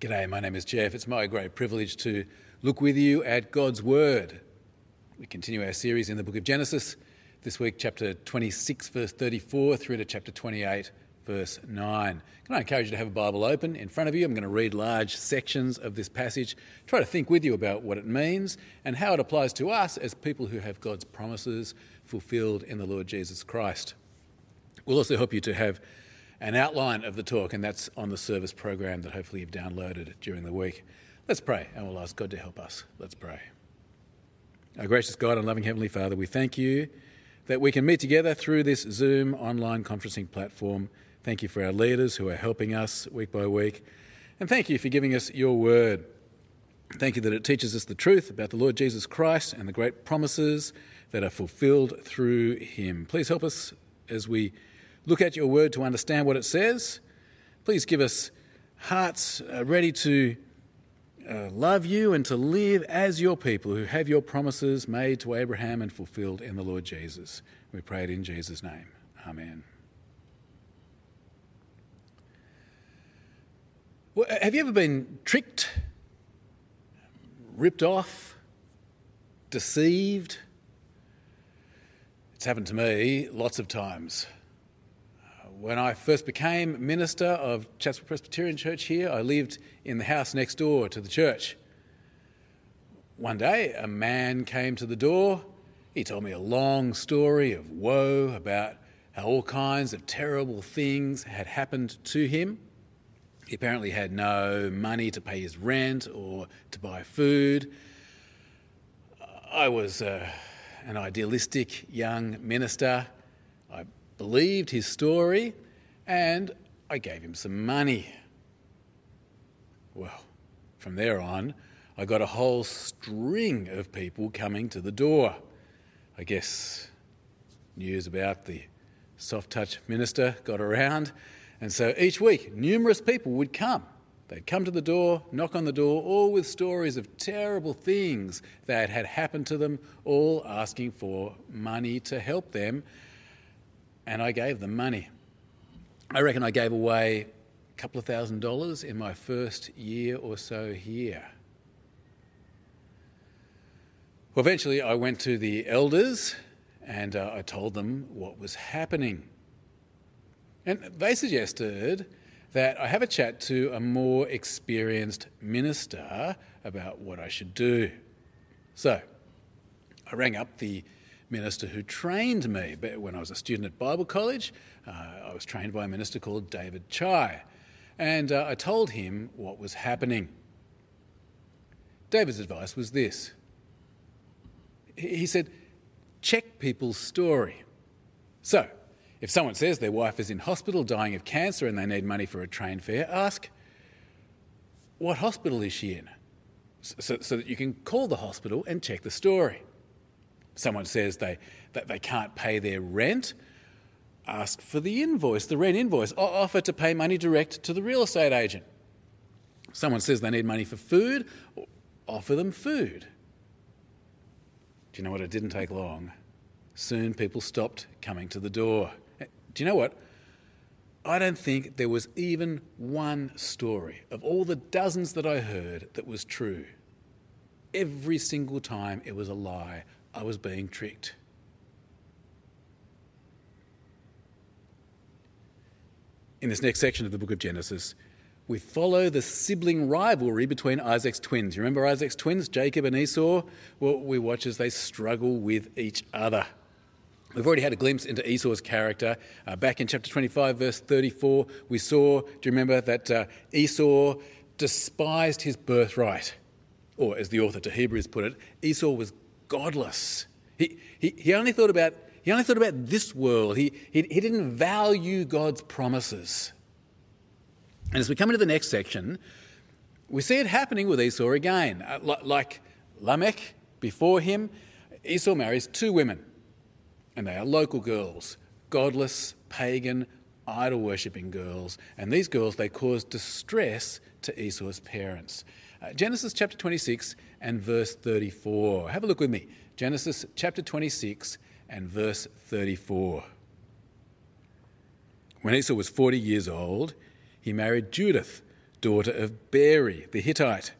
G'day, my name is Jeff. It's my great privilege to look with you at God's Word. We continue our series in the book of Genesis. This week, chapter 26, verse 34, through to chapter 28, verse 9. Can I encourage you to have a Bible open in front of you? I'm going to read large sections of this passage, try to think with you about what it means and how it applies to us as people who have God's promises fulfilled in the Lord Jesus Christ. We'll also help you to have an outline of the talk, and that's on the service program that hopefully you've downloaded during the week. Let's pray, and we'll ask God to help us. Let's pray. Our gracious God and loving Heavenly Father, we thank you that we can meet together through this Zoom online conferencing platform. Thank you for our leaders who are helping us week by week. And thank you for giving us your word. Thank you that it teaches us the truth about the Lord Jesus Christ and the great promises that are fulfilled through him. Please help us as we look at your word to understand what it says. Please give us hearts uh, ready to uh, love you and to live as your people who have your promises made to Abraham and fulfilled in the Lord Jesus. We pray it in Jesus' name. Amen. Well, have you ever been tricked, ripped off, deceived? It's happened to me lots of times when I first became minister of Chatswood Presbyterian Church here, I lived in the house next door to the church. One day, a man came to the door. He told me a long story of woe about how all kinds of terrible things had happened to him. He apparently had no money to pay his rent or to buy food. I was uh, an idealistic young minister. Believed his story, and I gave him some money. Well, from there on, I got a whole string of people coming to the door. I guess news about the soft touch minister got around, and so each week, numerous people would come. They'd come to the door, knock on the door, all with stories of terrible things that had happened to them, all asking for money to help them and I gave them money. I reckon I gave away a couple of thousand dollars in my first year or so here. Well, eventually, I went to the elders and uh, I told them what was happening. And they suggested that I have a chat to a more experienced minister about what I should do. So I rang up the minister who trained me. When I was a student at Bible college, uh, I was trained by a minister called David Chai. And uh, I told him what was happening. David's advice was this he said, check people's story. So, if someone says their wife is in hospital dying of cancer and they need money for a train fare, ask, what hospital is she in? So, so that you can call the hospital and check the story someone says they, that they can't pay their rent, ask for the invoice, the rent invoice, or offer to pay money direct to the real estate agent. Someone says they need money for food, offer them food. Do you know what? It didn't take long. Soon people stopped coming to the door. Eh, do you know what? I don't think there was even one story of all the dozens that I heard that was true. Every single time it was a lie I was being tricked. In this next section of the book of Genesis, we follow the sibling rivalry between Isaac's twins. You remember Isaac's twins, Jacob and Esau? Well, we watch as they struggle with each other. We've already had a glimpse into Esau's character. Uh, back in chapter 25, verse 34, we saw, do you remember, that uh, Esau despised his birthright? Or, as the author to Hebrews put it, Esau was godless. He, he, he, only thought about, he only thought about this world. He, he, he didn't value God's promises. And as we come into the next section, we see it happening with Esau again. Uh, like Lamech before him, Esau marries two women, and they are local girls, godless, pagan, idol worshipping girls. And these girls, they cause distress to Esau's parents. Uh, Genesis chapter 26 and verse 34. Have a look with me. Genesis chapter 26 and verse 34. When Esau was 40 years old, he married Judith, daughter of Beeri the Hittite,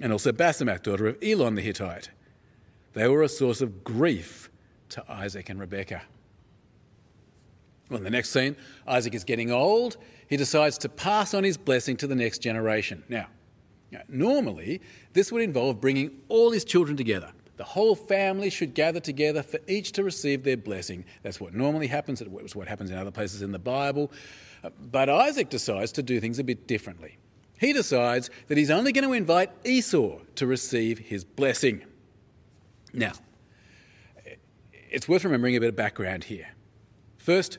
and also Basemath, daughter of Elon the Hittite. They were a source of grief to Isaac and Rebekah. Well, in the next scene, Isaac is getting old. He decides to pass on his blessing to the next generation. Now, normally, this would involve bringing all his children together. The whole family should gather together for each to receive their blessing. That's what normally happens. It's what happens in other places in the Bible. Uh, but Isaac decides to do things a bit differently. He decides that he's only going to invite Esau to receive his blessing. Now, it's worth remembering a bit of background here. First,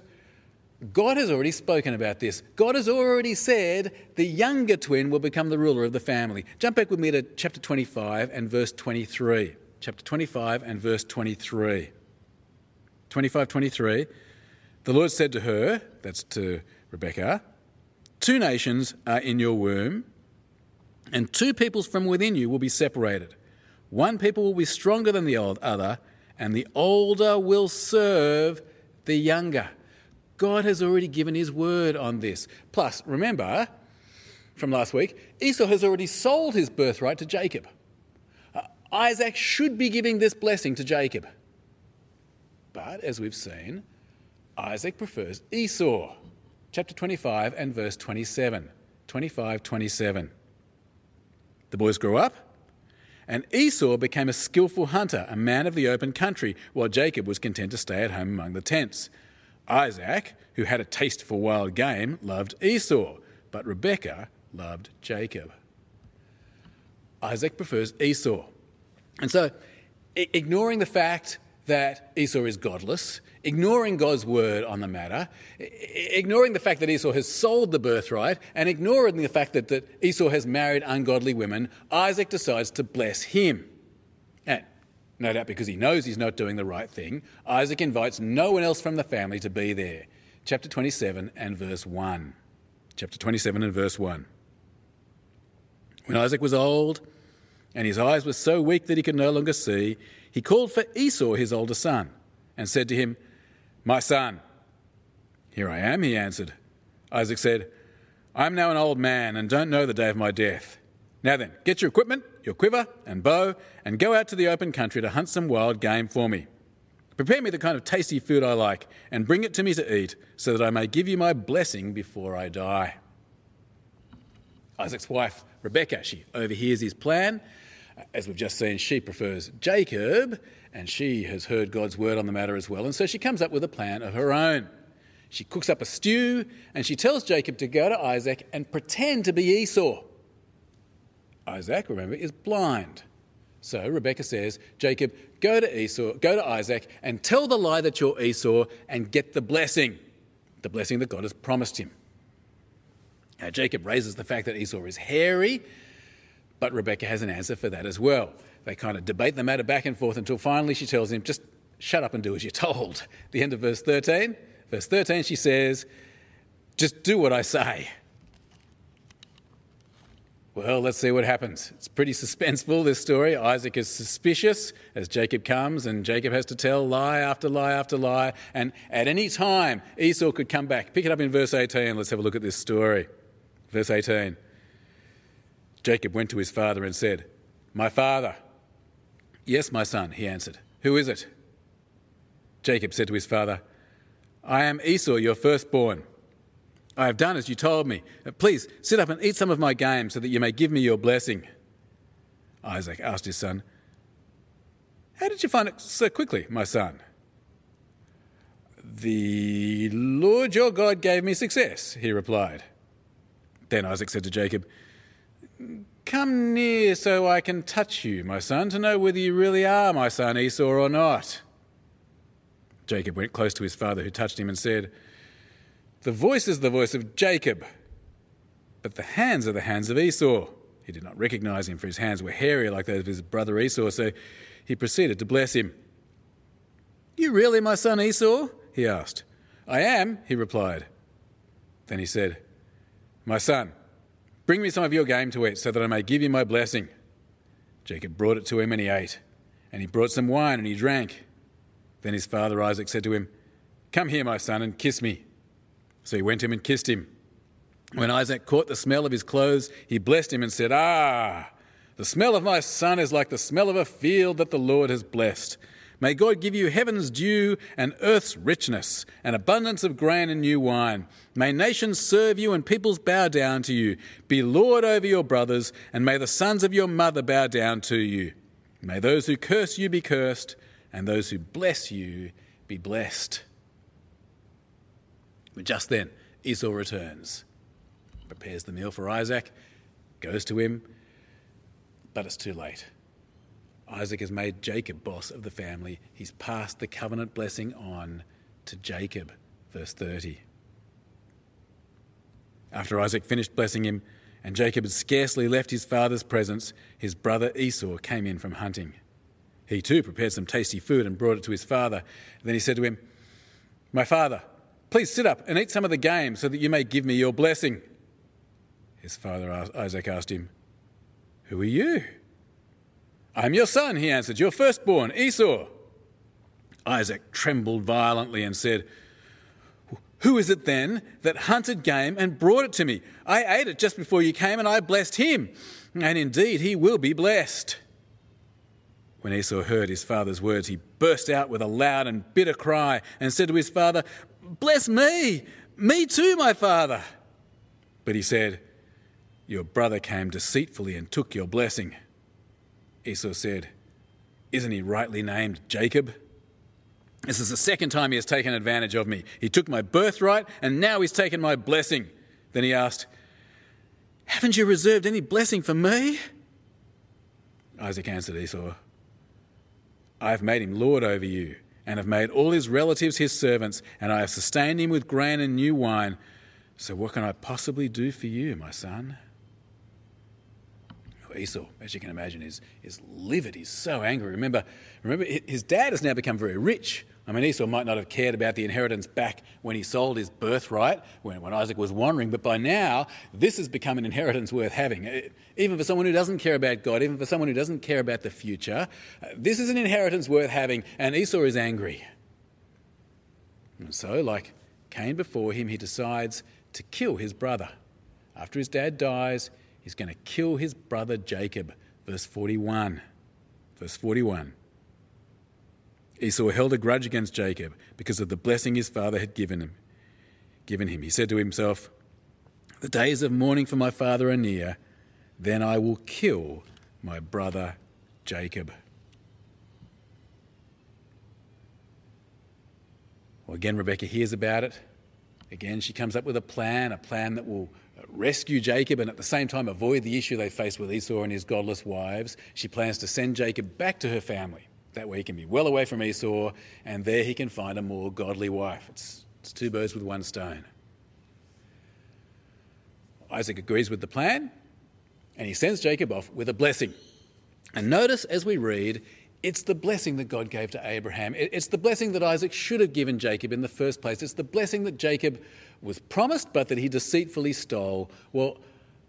God has already spoken about this. God has already said the younger twin will become the ruler of the family. Jump back with me to chapter 25 and verse 23. Chapter 25 and verse 23. 25 23. The Lord said to her, that's to Rebekah, two nations are in your womb, and two peoples from within you will be separated. One people will be stronger than the old other, and the older will serve the younger. God has already given his word on this. Plus, remember from last week, Esau has already sold his birthright to Jacob. Uh, Isaac should be giving this blessing to Jacob. But as we've seen, Isaac prefers Esau. Chapter 25 and verse 27. 25 27. The boys grew up, and Esau became a skillful hunter, a man of the open country, while Jacob was content to stay at home among the tents. Isaac, who had a taste for wild game, loved Esau, but Rebekah loved Jacob. Isaac prefers Esau. And so, ignoring the fact that Esau is godless, ignoring God's word on the matter, ignoring the fact that Esau has sold the birthright, and ignoring the fact that, that Esau has married ungodly women, Isaac decides to bless him. And no doubt because he knows he's not doing the right thing, Isaac invites no one else from the family to be there. Chapter 27 and verse 1. Chapter 27 and verse 1. When Isaac was old and his eyes were so weak that he could no longer see, he called for Esau, his older son, and said to him, My son. Here I am, he answered. Isaac said, I am now an old man and don't know the day of my death. Now then, get your equipment, your quiver and bow, and go out to the open country to hunt some wild game for me. Prepare me the kind of tasty food I like, and bring it to me to eat, so that I may give you my blessing before I die. Isaac's wife, Rebecca, she overhears his plan. Uh, as we've just seen, she prefers Jacob, and she has heard God's word on the matter as well, and so she comes up with a plan of her own. She cooks up a stew, and she tells Jacob to go to Isaac and pretend to be Esau. Isaac, remember, is blind. So Rebekah says, Jacob, go to Esau, go to Isaac and tell the lie that you're Esau and get the blessing, the blessing that God has promised him. Now, Jacob raises the fact that Esau is hairy, but Rebekah has an answer for that as well. They kind of debate the matter back and forth until finally she tells him, just shut up and do as you're told. The end of verse 13. Verse 13, she says, just do what I say. Well, let's see what happens. It's pretty suspenseful, this story. Isaac is suspicious as Jacob comes, and Jacob has to tell lie after lie after lie. And at any time, Esau could come back. Pick it up in verse 18. Let's have a look at this story. Verse 18 Jacob went to his father and said, My father. Yes, my son, he answered. Who is it? Jacob said to his father, I am Esau, your firstborn. I have done as you told me. Uh, please sit up and eat some of my game so that you may give me your blessing. Isaac asked his son, How did you find it so quickly, my son? The Lord your God gave me success, he replied. Then Isaac said to Jacob, Come near so I can touch you, my son, to know whether you really are my son Esau or not. Jacob went close to his father, who touched him and said, the voice is the voice of Jacob, but the hands are the hands of Esau. He did not recognize him, for his hands were hairy like those of his brother Esau, so he proceeded to bless him. You really my son Esau? he asked. I am, he replied. Then he said, My son, bring me some of your game to eat, so that I may give you my blessing. Jacob brought it to him, and he ate. And he brought some wine, and he drank. Then his father Isaac said to him, Come here, my son, and kiss me. So he went to him and kissed him. When Isaac caught the smell of his clothes, he blessed him and said, Ah, the smell of my son is like the smell of a field that the Lord has blessed. May God give you heaven's dew and earth's richness, and abundance of grain and new wine. May nations serve you and peoples bow down to you. Be Lord over your brothers, and may the sons of your mother bow down to you. May those who curse you be cursed, and those who bless you be blessed. But just then, Esau returns, prepares the meal for Isaac, goes to him, but it's too late. Isaac has made Jacob boss of the family. He's passed the covenant blessing on to Jacob. Verse 30. After Isaac finished blessing him, and Jacob had scarcely left his father's presence, his brother Esau came in from hunting. He too prepared some tasty food and brought it to his father. Then he said to him, My father, please sit up and eat some of the game so that you may give me your blessing. His father Isaac asked him, Who are you? I'm your son, he answered, your firstborn, Esau. Isaac trembled violently and said, Who is it then that hunted game and brought it to me? I ate it just before you came, and I blessed him, and indeed he will be blessed. When Esau heard his father's words, he burst out with a loud and bitter cry and said to his father, Bless me, me too, my father. But he said, Your brother came deceitfully and took your blessing. Esau said, Isn't he rightly named Jacob? This is the second time he has taken advantage of me. He took my birthright, and now he's taken my blessing. Then he asked, Haven't you reserved any blessing for me? Isaac answered Esau, I have made him lord over you, and have made all his relatives his servants, and I have sustained him with grain and new wine. So what can I possibly do for you, my son? Esau, as you can imagine, is, is livid. He's so angry. Remember, remember, his dad has now become very rich. I mean, Esau might not have cared about the inheritance back when he sold his birthright, when, when Isaac was wandering, but by now, this has become an inheritance worth having. Eh, even for someone who doesn't care about God, even for someone who doesn't care about the future, eh, this is an inheritance worth having, and Esau is angry. And so, like Cain before him, he decides to kill his brother. After his dad dies, he's going to kill his brother Jacob. Verse 41. Verse 41. Esau held a grudge against Jacob because of the blessing his father had given him. Given him. He said to himself, The days of mourning for my father are near, then I will kill my brother Jacob. Well, again, Rebecca hears about it. Again, she comes up with a plan, a plan that will rescue Jacob and at the same time avoid the issue they face with Esau and his godless wives. She plans to send Jacob back to her family. That way he can be well away from Esau and there he can find a more godly wife. It's, it's two birds with one stone. Isaac agrees with the plan and he sends Jacob off with a blessing. And notice as we read, it's the blessing that God gave to Abraham. It's the blessing that Isaac should have given Jacob in the first place. It's the blessing that Jacob was promised, but that he deceitfully stole. Well,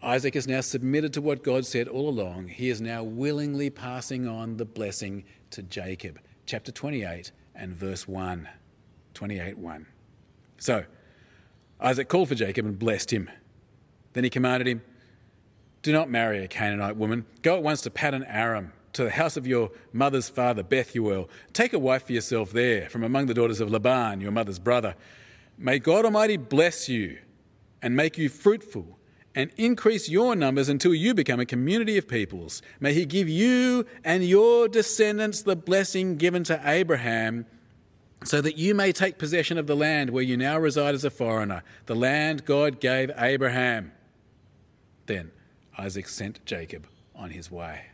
Isaac has now submitted to what God said all along. He is now willingly passing on the blessing to Jacob. Chapter 28 and verse 1. 28 1. So, Isaac called for Jacob and blessed him. Then he commanded him, Do not marry a Canaanite woman. Go at once to Paddan Aram, to the house of your mother's father, Bethuel. Take a wife for yourself there, from among the daughters of Laban, your mother's brother May God Almighty bless you and make you fruitful and increase your numbers until you become a community of peoples. May He give you and your descendants the blessing given to Abraham so that you may take possession of the land where you now reside as a foreigner, the land God gave Abraham. Then Isaac sent Jacob on his way.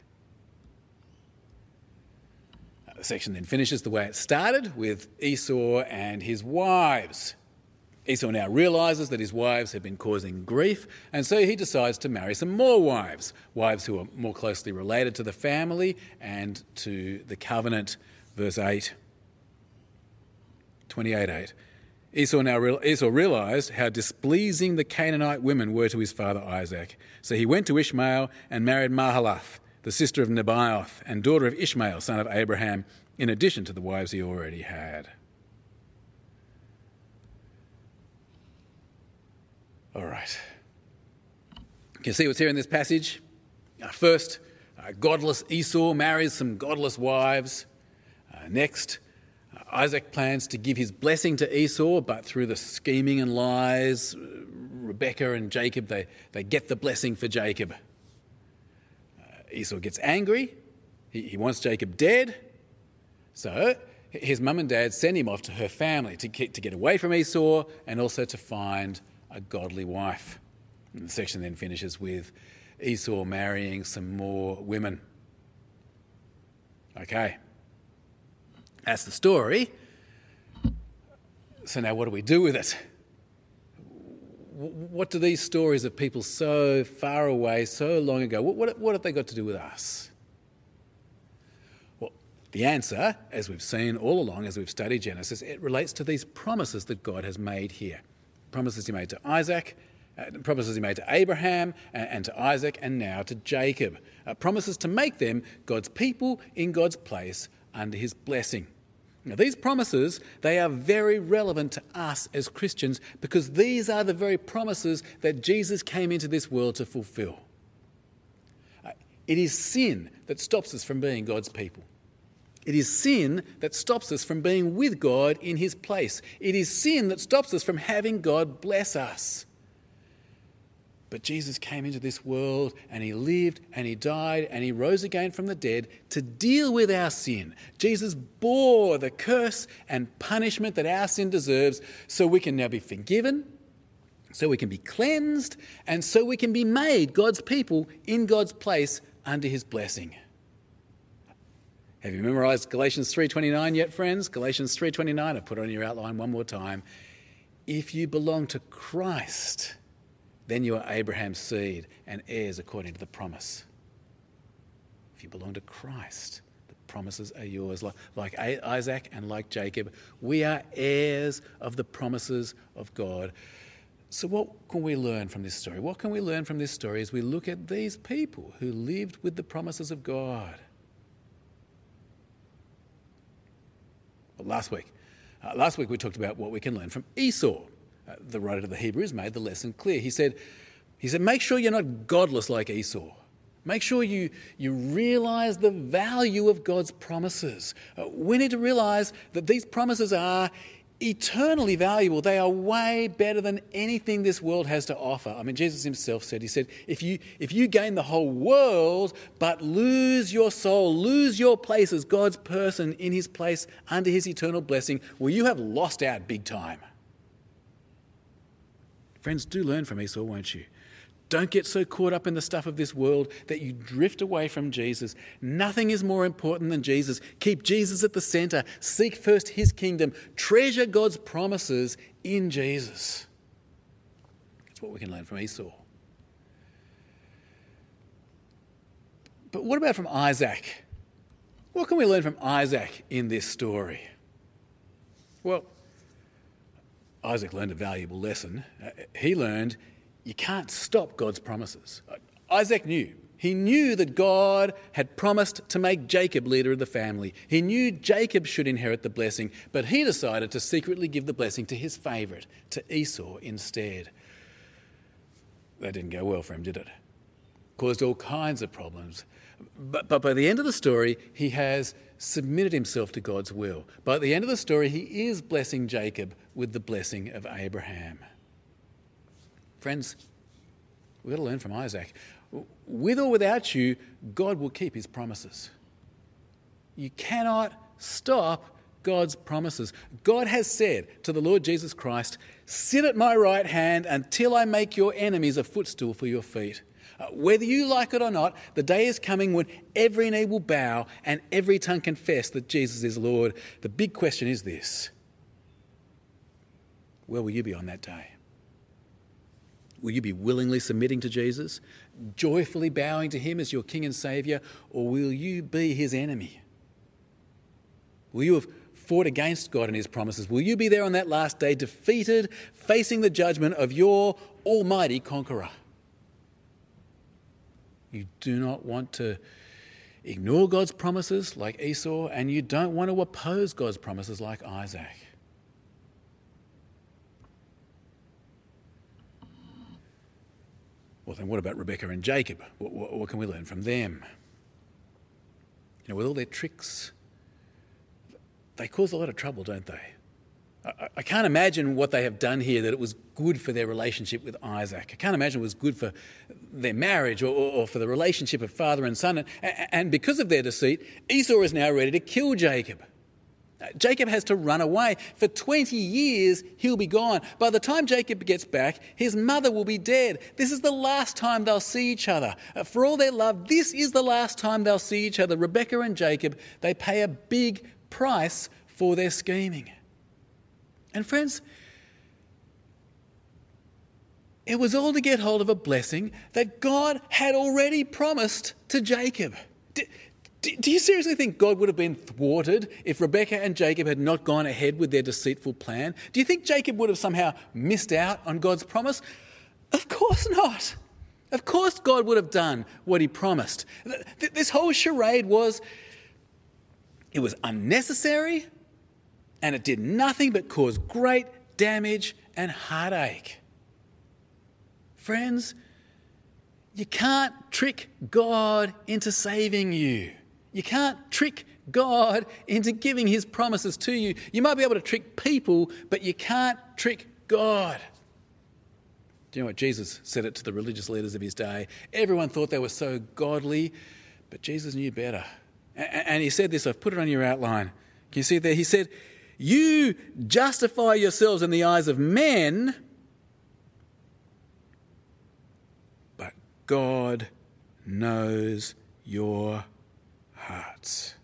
Uh, the section then finishes the way it started with Esau and his wives. Esau now realizes that his wives have been causing grief, and so he decides to marry some more wives, wives who are more closely related to the family and to the covenant. Verse 8, 28 8. Esau now Esau realized how displeasing the Canaanite women were to his father Isaac. So he went to Ishmael and married Mahalath, the sister of Nebaioth and daughter of Ishmael, son of Abraham, in addition to the wives he already had. All right. You see what's here in this passage. Uh, first, uh, godless Esau marries some godless wives. Uh, next, uh, Isaac plans to give his blessing to Esau, but through the scheming and lies, uh, Rebecca and Jacob, they, they get the blessing for Jacob. Uh, Esau gets angry. He, he wants Jacob dead. So his mum and dad send him off to her family to get, to get away from Esau and also to find a godly wife. And the section then finishes with Esau marrying some more women. Okay, that's the story. So now what do we do with it? What do these stories of people so far away, so long ago, what, what have they got to do with us? Well, the answer, as we've seen all along as we've studied Genesis, it relates to these promises that God has made here. Promises he made to Isaac, uh, promises he made to Abraham and, and, to Isaac and now to Jacob. Uh, promises to make them God's people in God's place under his blessing. Now, these promises, they are very relevant to us as Christians because these are the very promises that Jesus came into this world to fulfill. Uh, it is sin that stops us from being God's people. It is sin that stops us from being with God in His place. It is sin that stops us from having God bless us. But Jesus came into this world and he lived and he died and he rose again from the dead to deal with our sin. Jesus bore the curse and punishment that our sin deserves so we can now be forgiven, so we can be cleansed, and so we can be made God's people in God's place under his blessing. Have you memorized Galatians 3:29 yet, friends? Galatians 3:29, I've put on your outline one more time. If you belong to Christ, then you are Abraham's seed and heirs according to the promise. If you belong to Christ, the promises are yours. Like, Isaac and like Jacob, we are heirs of the promises of God. So, what can we learn from this story? What can we learn from this story as we look at these people who lived with the promises of God? Well, last week, uh, last week we talked about what we can learn from Esau. Uh, the writer of the Hebrews made the lesson clear. He said, he said, make sure you're not godless like Esau. Make sure you, you realize the value of God's promises. Uh, we need to realize that these promises are eternally valuable. They are way better than anything this world has to offer. I mean, Jesus himself said, He said, if you, if you gain the whole world but lose your soul, lose your place as God's person in His place under His eternal blessing, well, you have lost out big time. Friends, do learn from Esau, won't you? Don't get so caught up in the stuff of this world that you drift away from Jesus. Nothing is more important than Jesus. Keep Jesus at the center. Seek first his kingdom. Treasure God's promises in Jesus. That's what we can learn from Esau. But what about from Isaac? What can we learn from Isaac in this story? Well, Isaac learned a valuable lesson. Uh, he learned you can't stop God's promises. Isaac knew. He knew that God had promised to make Jacob leader of the family. He knew Jacob should inherit the blessing, but he decided to secretly give the blessing to his favourite, to Esau instead. That didn't go well for him, did it? Caused all kinds of problems. But, but by the end of the story, he has submitted himself to God's will. By the end of the story, he is blessing Jacob with the blessing of Abraham. Friends, we've got to learn from Isaac. With or without you, God will keep his promises. You cannot stop God's promises. God has said to the Lord Jesus Christ, Sit at my right hand until I make your enemies a footstool for your feet. Uh, whether you like it or not, the day is coming when every knee will bow and every tongue confess that Jesus is Lord. The big question is this Where will you be on that day? Will you be willingly submitting to Jesus, joyfully bowing to Him as your King and Saviour, or will you be His enemy? Will you have fought against God and His promises? Will you be there on that last day, defeated, facing the judgment of your almighty conqueror? You do not want to ignore God's promises like Esau, and you don't want to oppose God's promises like Isaac. Well, then what about Rebecca and Jacob? What, what, what can we learn from them? You know, with all their tricks, they cause a lot of trouble, don't they? I, I can't imagine what they have done here that it was good for their relationship with Isaac. I can't imagine it was good for their marriage or, or, for the relationship of father and son. And, and because of their deceit, Esau is now ready to kill Jacob. Jacob has to run away. For 20 years, he'll be gone. By the time Jacob gets back, his mother will be dead. This is the last time they'll see each other. Uh, for all their love, this is the last time they'll see each other. Rebecca and Jacob, they pay a big price for their scheming. And friends, it was all to get hold of a blessing that God had already promised to Jacob. Do, you seriously think God would have been thwarted if Rebecca and Jacob had not gone ahead with their deceitful plan? Do you think Jacob would have somehow missed out on God's promise? Of course not. Of course, God would have done what he promised. This whole charade was it was unnecessary and it did nothing but cause great damage and heartache. Friends, you can't trick God into saving you. You can't trick God into giving his promises to you. You might be able to trick people, but you can't trick God. Do you know what? Jesus said it to the religious leaders of his day. Everyone thought they were so godly, but Jesus knew better. And he said this, I've put it on your outline. Can you see it there? He said, You justify yourselves in the eyes of men, but God knows your hearts.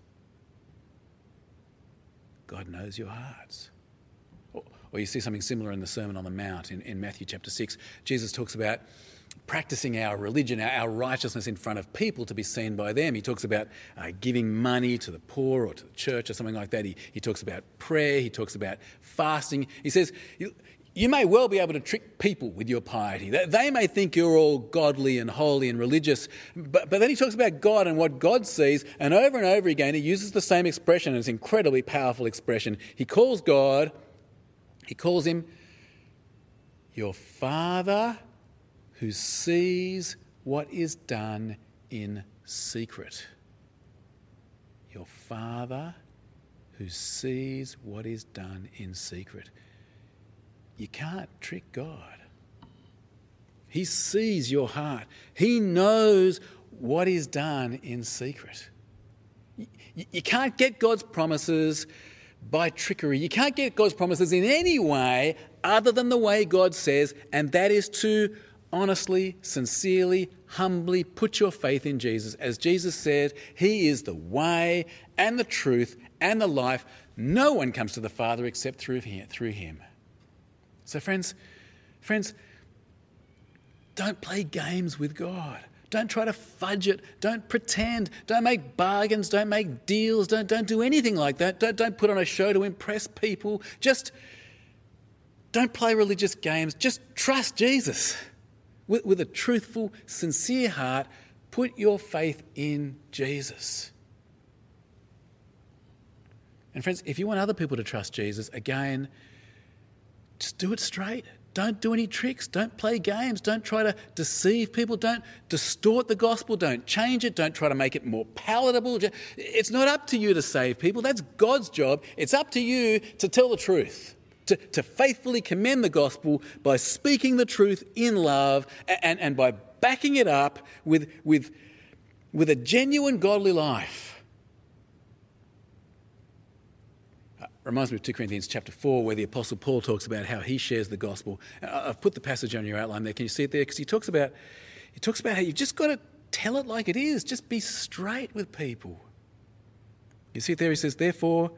God knows your hearts. Or, you see something similar in the Sermon on the Mount in, in Matthew chapter 6. Jesus talks about practicing our religion, our righteousness in front of people to be seen by them. He talks about uh, giving money to the poor or to the church or something like that. He, he talks about prayer. He talks about fasting. He says, you may well be able to trick people with your piety. They may think you're all godly and holy and religious, but, but then he talks about God and what God sees, and over and over again he uses the same expression, and it's an incredibly powerful expression. He calls God, he calls him your Father who sees what is done in secret. Your Father who sees what is done in secret. You can't trick God. He sees your heart, He knows what is done in secret. You can't get God's promises by trickery. You can't get God's promises in any way other than the way God says, and that is to honestly, sincerely, humbly put your faith in Jesus. As Jesus said, He is the way and the truth and the life. No one comes to the Father except through Him. So, friends, friends, don't play games with God. Don't try to fudge it. Don't pretend. Don't make bargains. Don't make deals. Don't, don't do anything like that. Don't, don't put on a show to impress people. Just don't play religious games. Just trust Jesus. With, with a truthful, sincere heart, put your faith in Jesus. And, friends, if you want other people to trust Jesus, again, just do it straight. Don't do any tricks. Don't play games. Don't try to deceive people. Don't distort the gospel. Don't change it. Don't try to make it more palatable. It's not up to you to save people. That's God's job. It's up to you to tell the truth, to, to faithfully commend the gospel by speaking the truth in love and, and by backing it up with, with, with a genuine godly life. Reminds me of 2 Corinthians chapter 4, where the Apostle Paul talks about how he shares the gospel. Uh, uh, I've put the passage on your outline there. Can you see it there? Because he talks about he talks about how you've just got to tell it like it is. Just be straight with people. You see it there? He says, Therefore,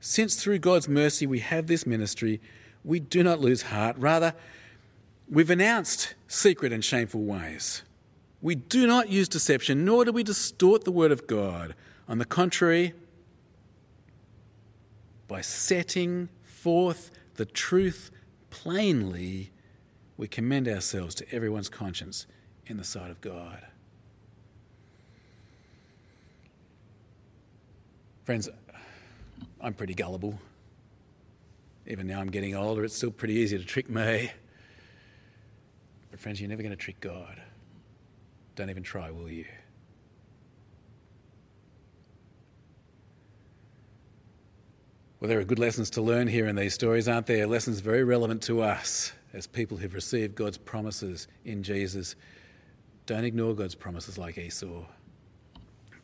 since through God's mercy we have this ministry, we do not lose heart. Rather, we've announced secret and shameful ways. We do not use deception, nor do we distort the word of God. On the contrary, by setting forth the truth plainly, we commend ourselves to everyone's conscience in the sight of God. Friends, I'm pretty gullible. Even now I'm getting older, it's still pretty easy to trick me. But, friends, you're never going to trick God. Don't even try, will you? Well, there are good lessons to learn here in these stories, aren't there? Lessons very relevant to us as people who've received God's promises in Jesus. Don't ignore God's promises like Esau.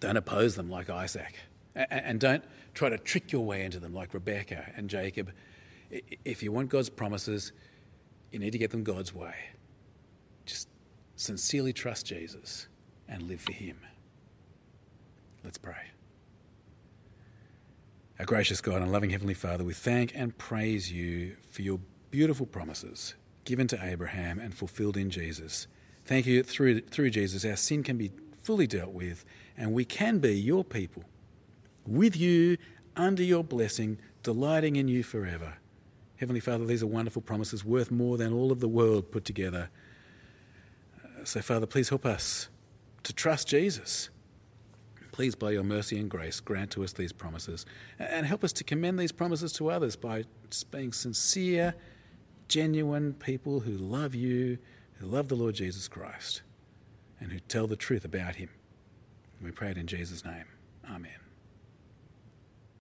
Don't oppose them like Isaac. And don't try to trick your way into them like Rebecca and Jacob. If you want God's promises, you need to get them God's way. Just sincerely trust Jesus and live for Him. Let's pray. Our gracious God and loving Heavenly Father, we thank and praise you for your beautiful promises given to Abraham and fulfilled in Jesus. Thank you through, through Jesus, our sin can be fully dealt with, and we can be your people, with you, under your blessing, delighting in you forever. Heavenly Father, these are wonderful promises worth more than all of the world put together. So, Father, please help us to trust Jesus Please, by your mercy and grace, grant to us these promises and help us to commend these promises to others by being sincere, genuine people who love you, who love the Lord Jesus Christ, and who tell the truth about him. We pray it in Jesus' name. Amen.